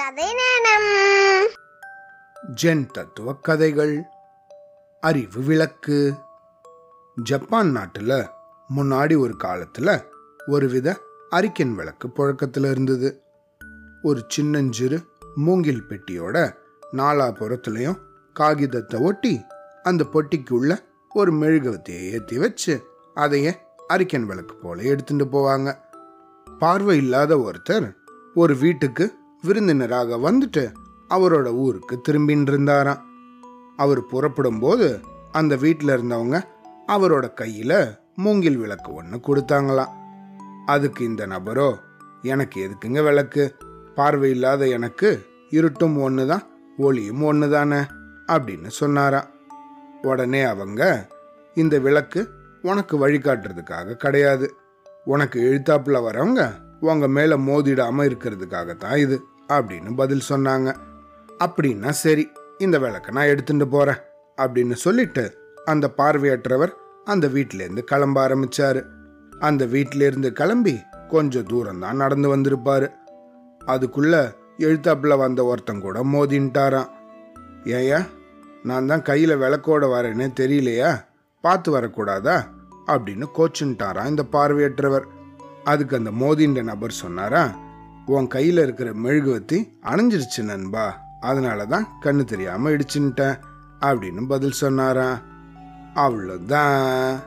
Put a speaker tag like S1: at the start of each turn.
S1: கதை நேரம்
S2: ஜென் தத்துவ கதைகள். அறிவு விளக்கு. ஜப்பான் நாட்டுல முன்னாடி ஒரு காலத்துல ஒருவித அரிக்கன் விளக்கு புழக்கத்துல இருந்தது. ஒரு சின்னஞ்சிறு மூங்கில் பெட்டியோட நாலாபுரத்துலயும் காகிதத்தை ஒட்டி அந்த பொட்டிக்குள்ள ஒரு மெழுகுவத்தையை ஏற்றி வச்சு அதையே அரிக்கன் விளக்கு போல எடுத்துட்டு போவாங்க. பார்வை இல்லாத ஒருத்தர் ஒரு வீட்டுக்கு விருந்தினராக வந்துட்டு அவரோட ஊருக்கு திரும்பின்னு இருந்தாராம் அவர் புறப்படும் போது அந்த வீட்டில் இருந்தவங்க அவரோட கையில் மூங்கில் விளக்கு ஒன்று கொடுத்தாங்களாம். அதுக்கு இந்த நபரோ எனக்கு எதுக்குங்க விளக்கு? பார்வை இல்லாத எனக்கு இருட்டும் ஒன்று தான் ஒளியும் ஒன்று தானே அப்படின்னு சொன்னாராம். உடனே அவங்க இந்த விளக்கு உனக்கு வழிகாட்டுறதுக்காக கிடையாது. உனக்கு எழுத்தாப்புல வரவங்க உங்கள் மேலே மோதிடாமல் இருக்கிறதுக்காகத்தான் இது அப்படின்னு பதில் சொன்னாங்க. அப்படின்னா சரி இந்த விளக்கை நான் எடுத்துட்டு போகிறேன் அப்படின்னு சொல்லிட்டு அந்த பார்வையற்றவர் அந்த வீட்டிலேருந்து கிளம்ப ஆரம்பித்தார் அந்த வீட்டிலேருந்து கிளம்பி கொஞ்சம் தூரம் தான் நடந்து வந்திருப்பார். அதுக்குள்ள எழுத்தாப்புல வந்த ஒருத்தன் கூட மோதின்ட்டாராம். ஏயா நான் தான் கையில் விளக்கோட வரேன்னு தெரியலையா? பார்த்து வரக்கூடாதா? அப்படின்னு கோச்சுன்ட்டாரான் இந்த பார்வையற்றவர். அதுக்கு அந்த மோதின்ற நபர் சொன்னாரா உன் கையில் இருக்கிற மெழுகுவத்தி அணைஞ்சிருச்சு நண்பா அதனால தான் கண்ணு தெரியாமல் இடிச்சுன்ட்டேன் அப்படின்னு பதில் சொன்னாரா அவ்வளோதான்